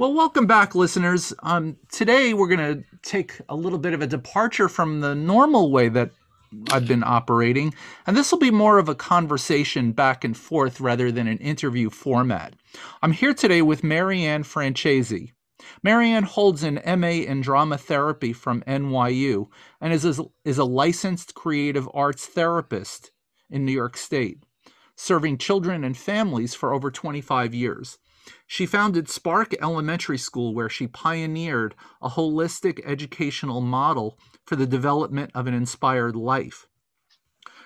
Well, welcome back, listeners. Um, today we're going to take a little bit of a departure from the normal way that I've been operating, and this will be more of a conversation back and forth rather than an interview format. I'm here today with Marianne Francesi. Marianne holds an MA in drama therapy from NYU and is a, is a licensed creative arts therapist in New York State, serving children and families for over 25 years. She founded Spark Elementary School, where she pioneered a holistic educational model for the development of an inspired life.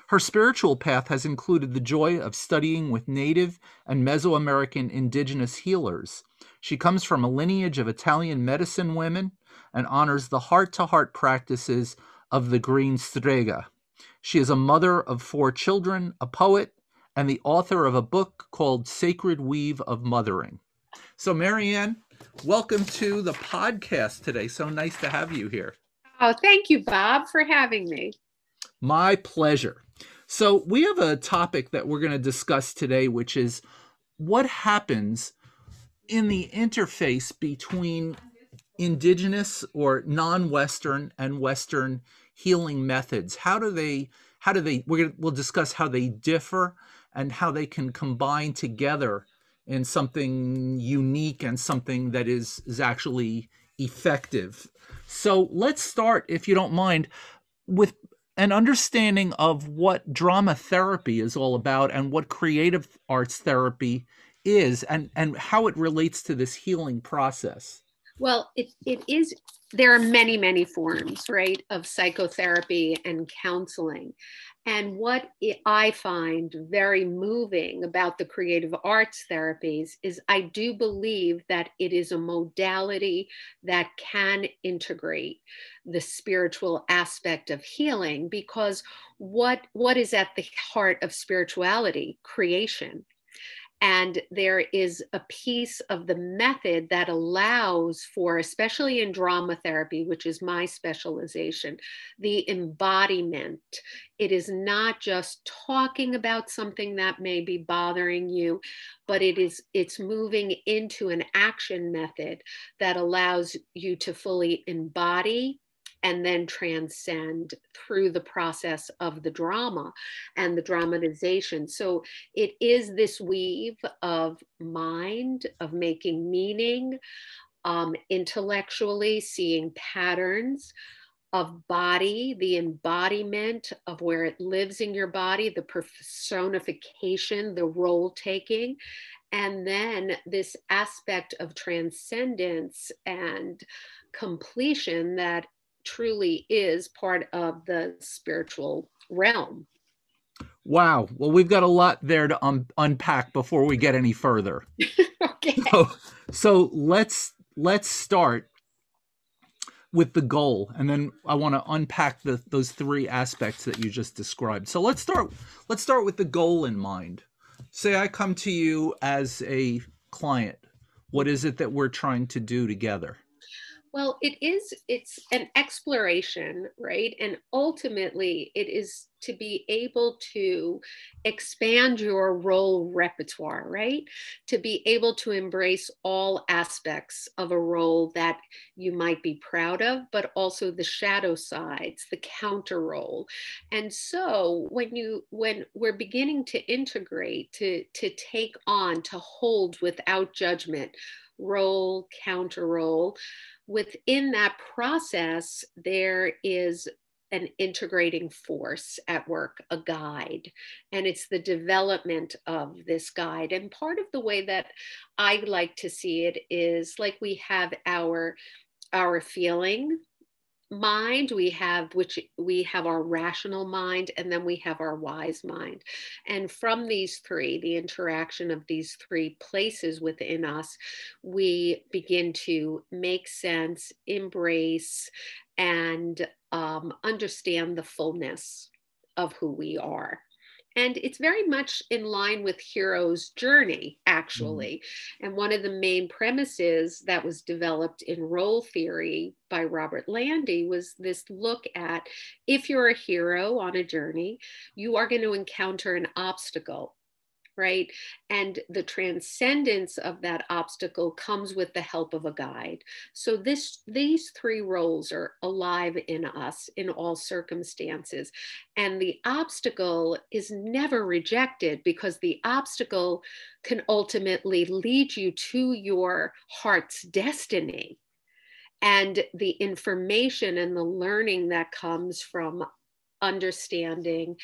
Her spiritual path has included the joy of studying with Native and Mesoamerican indigenous healers. She comes from a lineage of Italian medicine women and honors the heart to heart practices of the Green Strega. She is a mother of four children, a poet, and the author of a book called Sacred Weave of Mothering. So, Marianne, welcome to the podcast today. So nice to have you here. Oh, thank you, Bob, for having me. My pleasure. So, we have a topic that we're going to discuss today, which is what happens in the interface between indigenous or non-western and western healing methods how do they how do they we're gonna, we'll discuss how they differ and how they can combine together in something unique and something that is is actually effective. So let's start, if you don't mind, with an understanding of what drama therapy is all about and what creative arts therapy is and, and how it relates to this healing process. Well, it, it is, there are many, many forms, right, of psychotherapy and counseling. And what I find very moving about the creative arts therapies is I do believe that it is a modality that can integrate the spiritual aspect of healing because what what is at the heart of spirituality? Creation and there is a piece of the method that allows for, especially in drama therapy, which is my specialization, the embodiment. It is not just talking about something that may be bothering you, but it is it's moving into an action method that allows you to fully embody and then transcend through the process of the drama and the dramatization. So it is this weave of mind, of making meaning, um, intellectually seeing patterns of body, the embodiment of where it lives in your body, the personification, the role taking, and then this aspect of transcendence and completion that truly is part of the spiritual realm. Wow. Well, we've got a lot there to un- unpack before we get any further. okay. So, so let's let's start with the goal and then I want to unpack the, those three aspects that you just described. So let's start let's start with the goal in mind. Say I come to you as a client. What is it that we're trying to do together? Well, it is, it's an exploration, right? And ultimately, it is to be able to expand your role repertoire, right? To be able to embrace all aspects of a role that you might be proud of, but also the shadow sides, the counter role. And so when you when we're beginning to integrate, to to take on, to hold without judgment, role, counter role, within that process, there is an integrating force at work, a guide. And it's the development of this guide. And part of the way that I like to see it is like we have our our feeling mind we have which we have our rational mind and then we have our wise mind. And from these three the interaction of these three places within us we begin to make sense embrace and um, understand the fullness of who we are and it's very much in line with Hero's journey, actually. Mm. And one of the main premises that was developed in role theory by Robert Landy was this look at if you're a hero on a journey, you are going to encounter an obstacle right? And the transcendence of that obstacle comes with the help of a guide. So this these three roles are alive in us in all circumstances. And the obstacle is never rejected because the obstacle can ultimately lead you to your heart's destiny. And the information and the learning that comes from understanding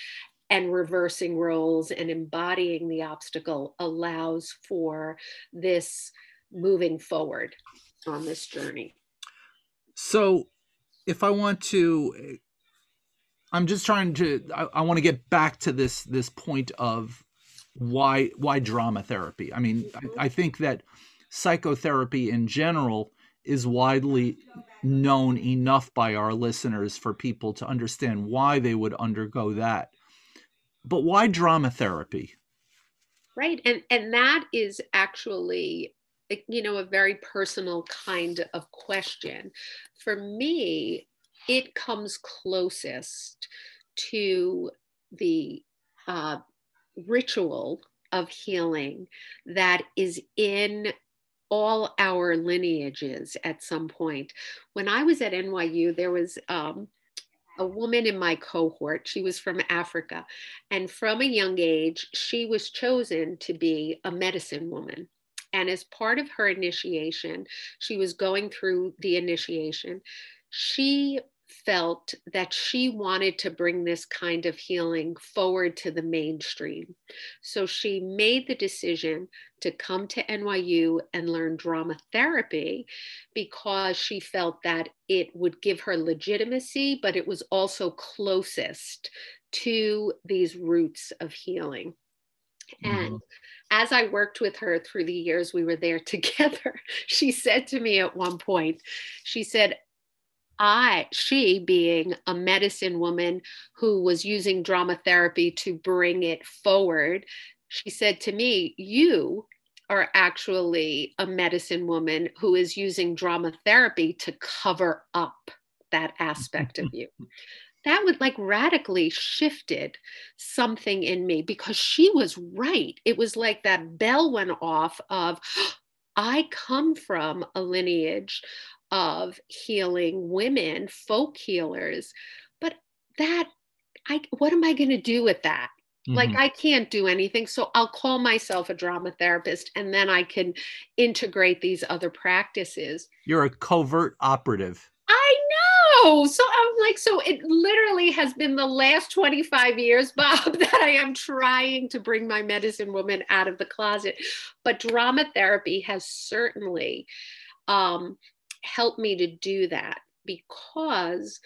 and reversing roles and embodying the obstacle allows for this moving forward on this journey. So, if I want to, I'm just trying to. I, I want to get back to this this point of why why drama therapy. I mean, I, mm-hmm. I think that psychotherapy in general is widely known enough by our listeners for people to understand why they would undergo that but why drama therapy? Right. And and that is actually you know a very personal kind of question. For me, it comes closest to the uh, ritual of healing that is in all our lineages at some point. When I was at NYU, there was um, a woman in my cohort. She was from Africa. And from a young age, she was chosen to be a medicine woman. And as part of her initiation, she was going through the initiation. She felt that she wanted to bring this kind of healing forward to the mainstream. So she made the decision to come to NYU and learn drama therapy because she felt that it would give her legitimacy, but it was also closest to these roots of healing. Mm-hmm. And as I worked with her through the years we were there together, she said to me at one point, she said, I, she being a medicine woman who was using drama therapy to bring it forward, she said to me, You are actually a medicine woman who is using drama therapy to cover up that aspect of you. That would like radically shifted something in me because she was right. It was like that bell went off of, I come from a lineage of healing women, folk healers. But that, I, what am I going to do with that? Mm-hmm. Like, I can't do anything. So I'll call myself a drama therapist and then I can integrate these other practices. You're a covert operative. I know. So I'm like, so it literally has been the last 25 years, Bob, that I am trying to bring my medicine woman out of the closet. But drama therapy has certainly um, help me to do that because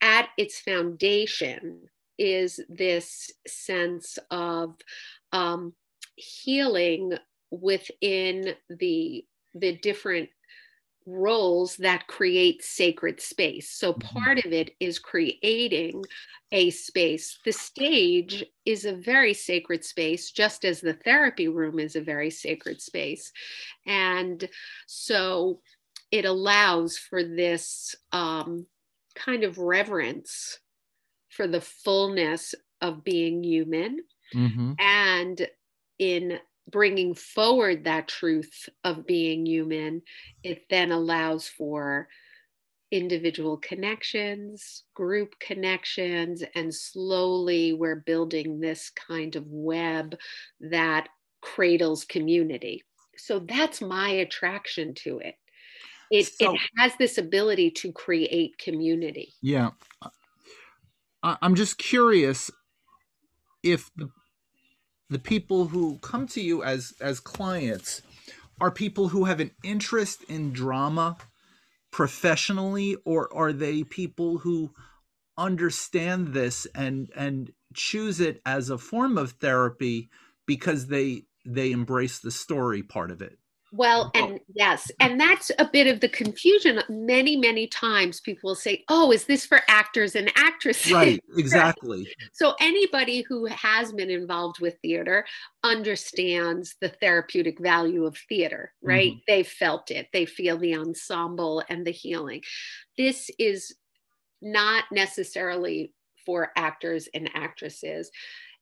at its foundation is this sense of um, healing within the the different roles that create sacred space. So mm-hmm. part of it is creating a space. The stage is a very sacred space, just as the therapy room is a very sacred space. And so it allows for this um, kind of reverence for the fullness of being human mm-hmm. and in bringing forward that truth of being human it then allows for individual connections group connections and slowly we're building this kind of web that cradles community so that's my attraction to it it, so, it has this ability to create community. Yeah. I'm just curious if the, the people who come to you as as clients are people who have an interest in drama professionally or are they people who understand this and and choose it as a form of therapy because they they embrace the story part of it well, and yes, and that's a bit of the confusion. Many, many times people will say, Oh, is this for actors and actresses? Right, exactly. so, anybody who has been involved with theater understands the therapeutic value of theater, right? Mm-hmm. They felt it, they feel the ensemble and the healing. This is not necessarily for actors and actresses.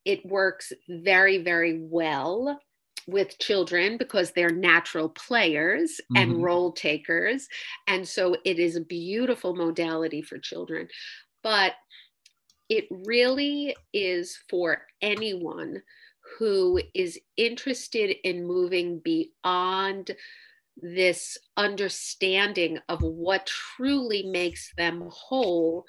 It works very, very well with children because they're natural players mm-hmm. and role takers. And so it is a beautiful modality for children. But it really is for anyone who is interested in moving beyond this understanding of what truly makes them whole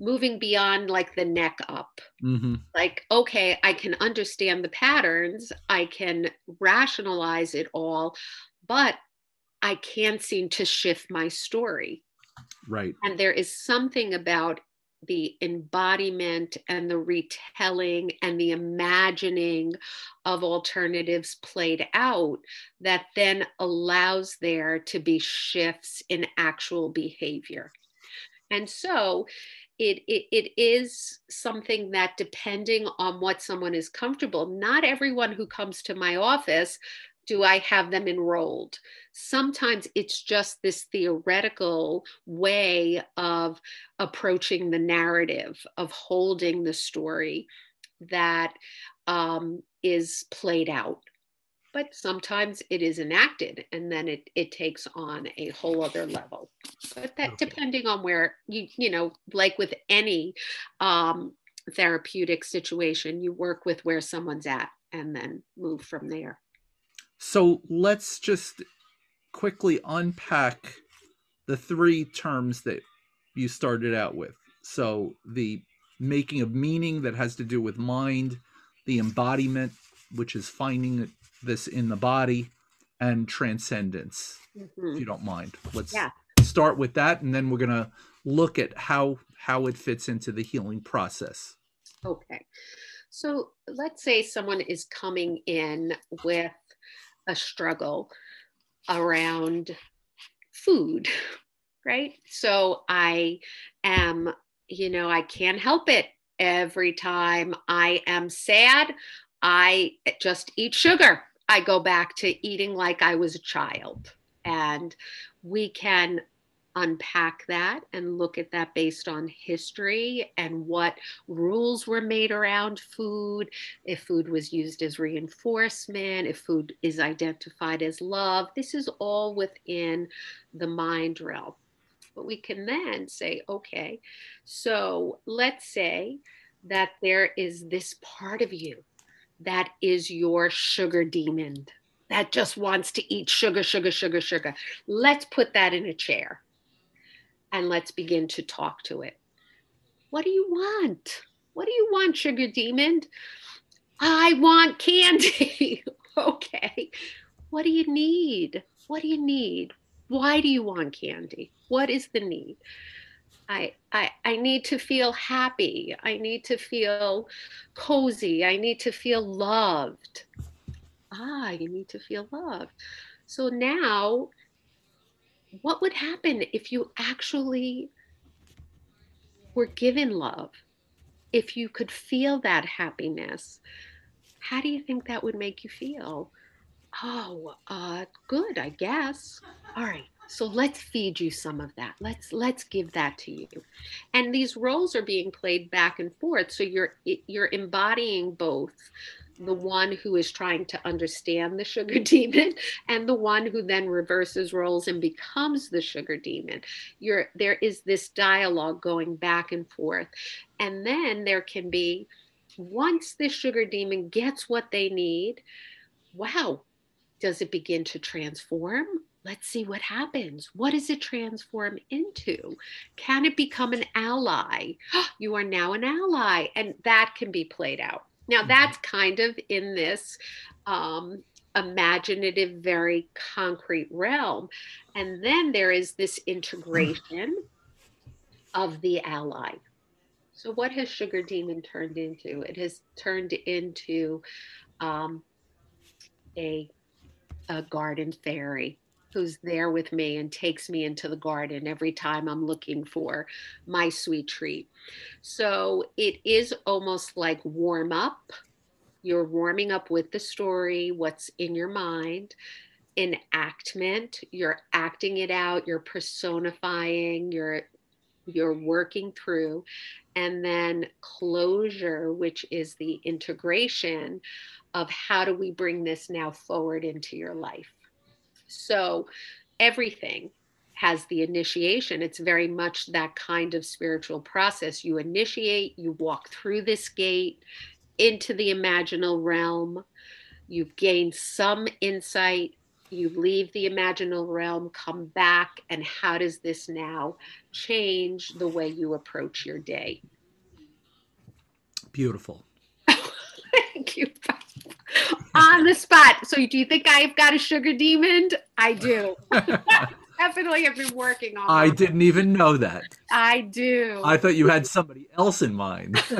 moving beyond like the neck up. Mm-hmm. like okay i can understand the patterns i can rationalize it all but i can't seem to shift my story. Right. And there is something about the embodiment and the retelling and the imagining of alternatives played out that then allows there to be shifts in actual behavior. And so it, it, it is something that depending on what someone is comfortable, not everyone who comes to my office do I have them enrolled? Sometimes it's just this theoretical way of approaching the narrative, of holding the story that um, is played out. But sometimes it is enacted and then it, it takes on a whole other level. But that okay. depending on where you, you know, like with any um, therapeutic situation, you work with where someone's at and then move from there. So let's just quickly unpack the three terms that you started out with. So the making of meaning that has to do with mind, the embodiment, which is finding this in the body, and transcendence. Mm-hmm. If you don't mind, let's yeah. start with that, and then we're gonna look at how how it fits into the healing process. Okay, so let's say someone is coming in with a struggle around food, right? So I am, you know, I can't help it. Every time I am sad, I just eat sugar. I go back to eating like I was a child. And we can unpack that and look at that based on history and what rules were made around food, if food was used as reinforcement, if food is identified as love. This is all within the mind realm. But we can then say, okay, so let's say that there is this part of you that is your sugar demon that just wants to eat sugar, sugar, sugar, sugar. Let's put that in a chair and let's begin to talk to it. What do you want? What do you want, sugar demon? I want candy. okay. What do you need? What do you need? Why do you want candy? What is the need? I, I, I need to feel happy. I need to feel cozy. I need to feel loved. Ah, you need to feel loved. So now what would happen if you actually were given love? If you could feel that happiness, how do you think that would make you feel? Oh, uh, good, I guess. All right. So let's feed you some of that. Let's let's give that to you. And these roles are being played back and forth. So you're you're embodying both the one who is trying to understand the sugar demon and the one who then reverses roles and becomes the sugar demon you're there is this dialogue going back and forth and then there can be once the sugar demon gets what they need wow does it begin to transform let's see what happens. What does it transform into? Can it become an ally? You are now an ally, and that can be played out. Now, that's kind of in this um, imaginative, very concrete realm. And then there is this integration of the ally. So, what has Sugar Demon turned into? It has turned into um, a, a garden fairy who's there with me and takes me into the garden every time I'm looking for my sweet treat. So, it is almost like warm up you're warming up with the story, what's in your mind. Enactment, you're acting it out, you're personifying, you're you're working through and then closure which is the integration of how do we bring this now forward into your life so everything has the initiation it's very much that kind of spiritual process you initiate you walk through this gate into the imaginal realm. You've gained some insight. You leave the imaginal realm, come back, and how does this now change the way you approach your day? Beautiful. On the spot. So, do you think I've got a sugar demon? I do. Definitely have been working on. I didn't even know that. I do. I thought you had somebody else in mind.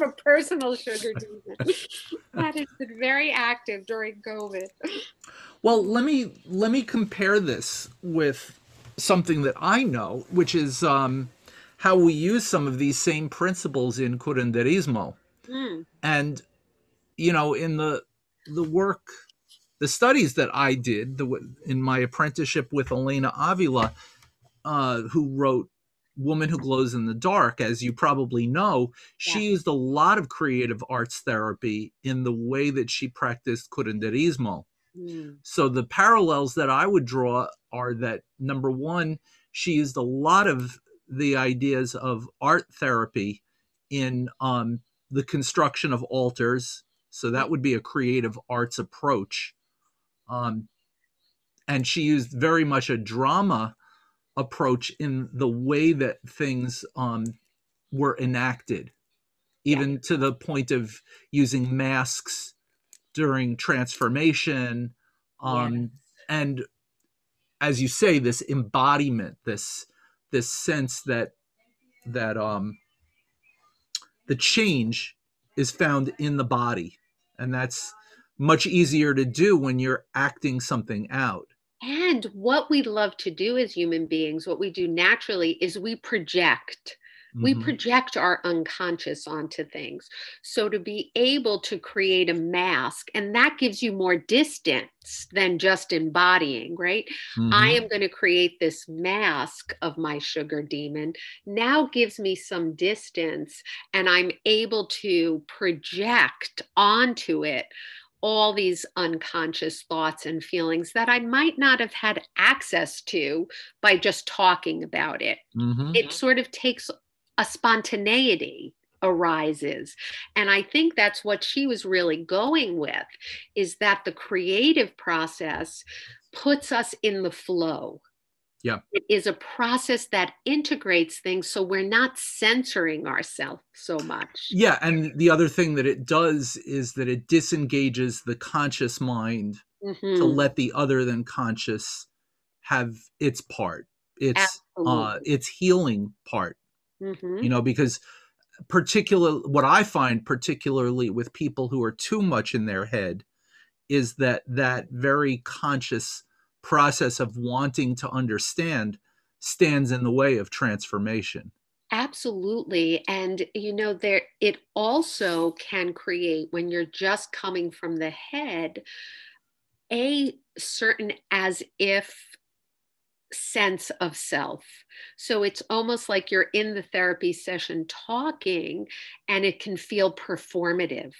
a personal sugar demon that has been very active during COVID. Well, let me let me compare this with something that I know, which is um, how we use some of these same principles in curanderismo. Mm. And you know, in the the work, the studies that I did the, in my apprenticeship with Elena Avila, uh, who wrote Woman Who Glows in the Dark, as you probably know, she yeah. used a lot of creative arts therapy in the way that she practiced curanderismo. Mm. So the parallels that I would draw are that number one, she used a lot of the ideas of art therapy in um, the construction of altars. So that would be a creative arts approach. Um, and she used very much a drama approach in the way that things um, were enacted, even yeah. to the point of using masks during transformation. Um, yeah. And as you say, this embodiment, this this sense that that um, the change is found in the body, and that's much easier to do when you're acting something out. And what we love to do as human beings, what we do naturally is we project. We mm-hmm. project our unconscious onto things. So to be able to create a mask, and that gives you more distance than just embodying, right? Mm-hmm. I am going to create this mask of my sugar demon, now gives me some distance, and I'm able to project onto it all these unconscious thoughts and feelings that I might not have had access to by just talking about it. Mm-hmm. It sort of takes a spontaneity arises and i think that's what she was really going with is that the creative process puts us in the flow yeah. It is a process that integrates things so we're not censoring ourselves so much. Yeah. And the other thing that it does is that it disengages the conscious mind mm-hmm. to let the other than conscious have its part. It's uh its healing part. Mm-hmm. You know, because particular what I find particularly with people who are too much in their head is that that very conscious process of wanting to understand stands in the way of transformation absolutely and you know there it also can create when you're just coming from the head a certain as if sense of self. So it's almost like you're in the therapy session talking and it can feel performative.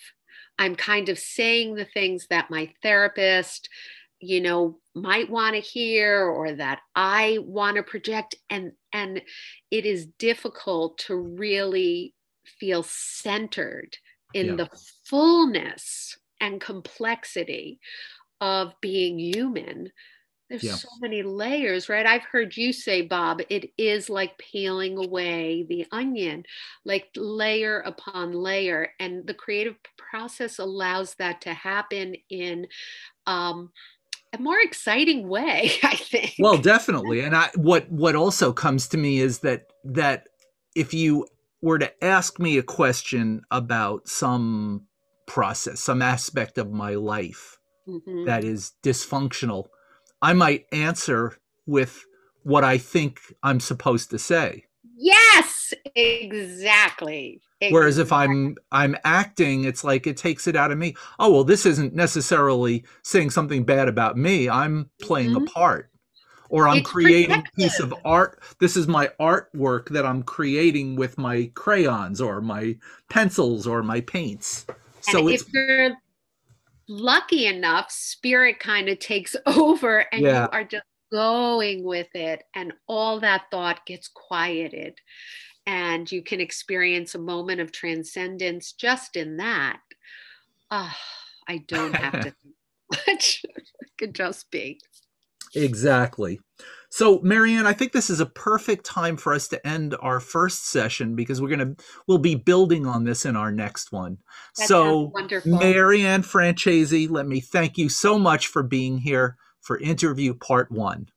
I'm kind of saying the things that my therapist you know might want to hear or that i want to project and and it is difficult to really feel centered in yeah. the fullness and complexity of being human there's yeah. so many layers right i've heard you say bob it is like peeling away the onion like layer upon layer and the creative process allows that to happen in um, a more exciting way, I think. Well, definitely. And I what what also comes to me is that that if you were to ask me a question about some process, some aspect of my life mm-hmm. that is dysfunctional, I might answer with what I think I'm supposed to say. Yes, exactly. exactly. Whereas if I'm I'm acting, it's like it takes it out of me. Oh well, this isn't necessarily saying something bad about me. I'm playing mm-hmm. a part. Or I'm it's creating a piece of art. This is my artwork that I'm creating with my crayons or my pencils or my paints. So if you're lucky enough, spirit kind of takes over and yeah. you are just going with it and all that thought gets quieted and you can experience a moment of transcendence just in that. Oh, i don't have to think much. It could just be. Exactly so marianne i think this is a perfect time for us to end our first session because we're going to we'll be building on this in our next one that so marianne franchese let me thank you so much for being here for interview part one.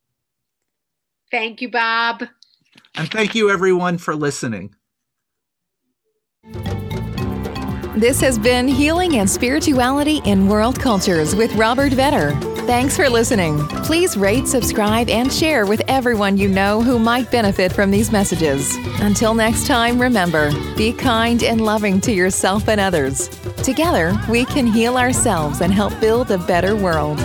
Thank you, Bob. And thank you, everyone, for listening. This has been Healing and Spirituality in World Cultures with Robert Vetter. Thanks for listening. Please rate, subscribe, and share with everyone you know who might benefit from these messages. Until next time, remember be kind and loving to yourself and others. Together, we can heal ourselves and help build a better world.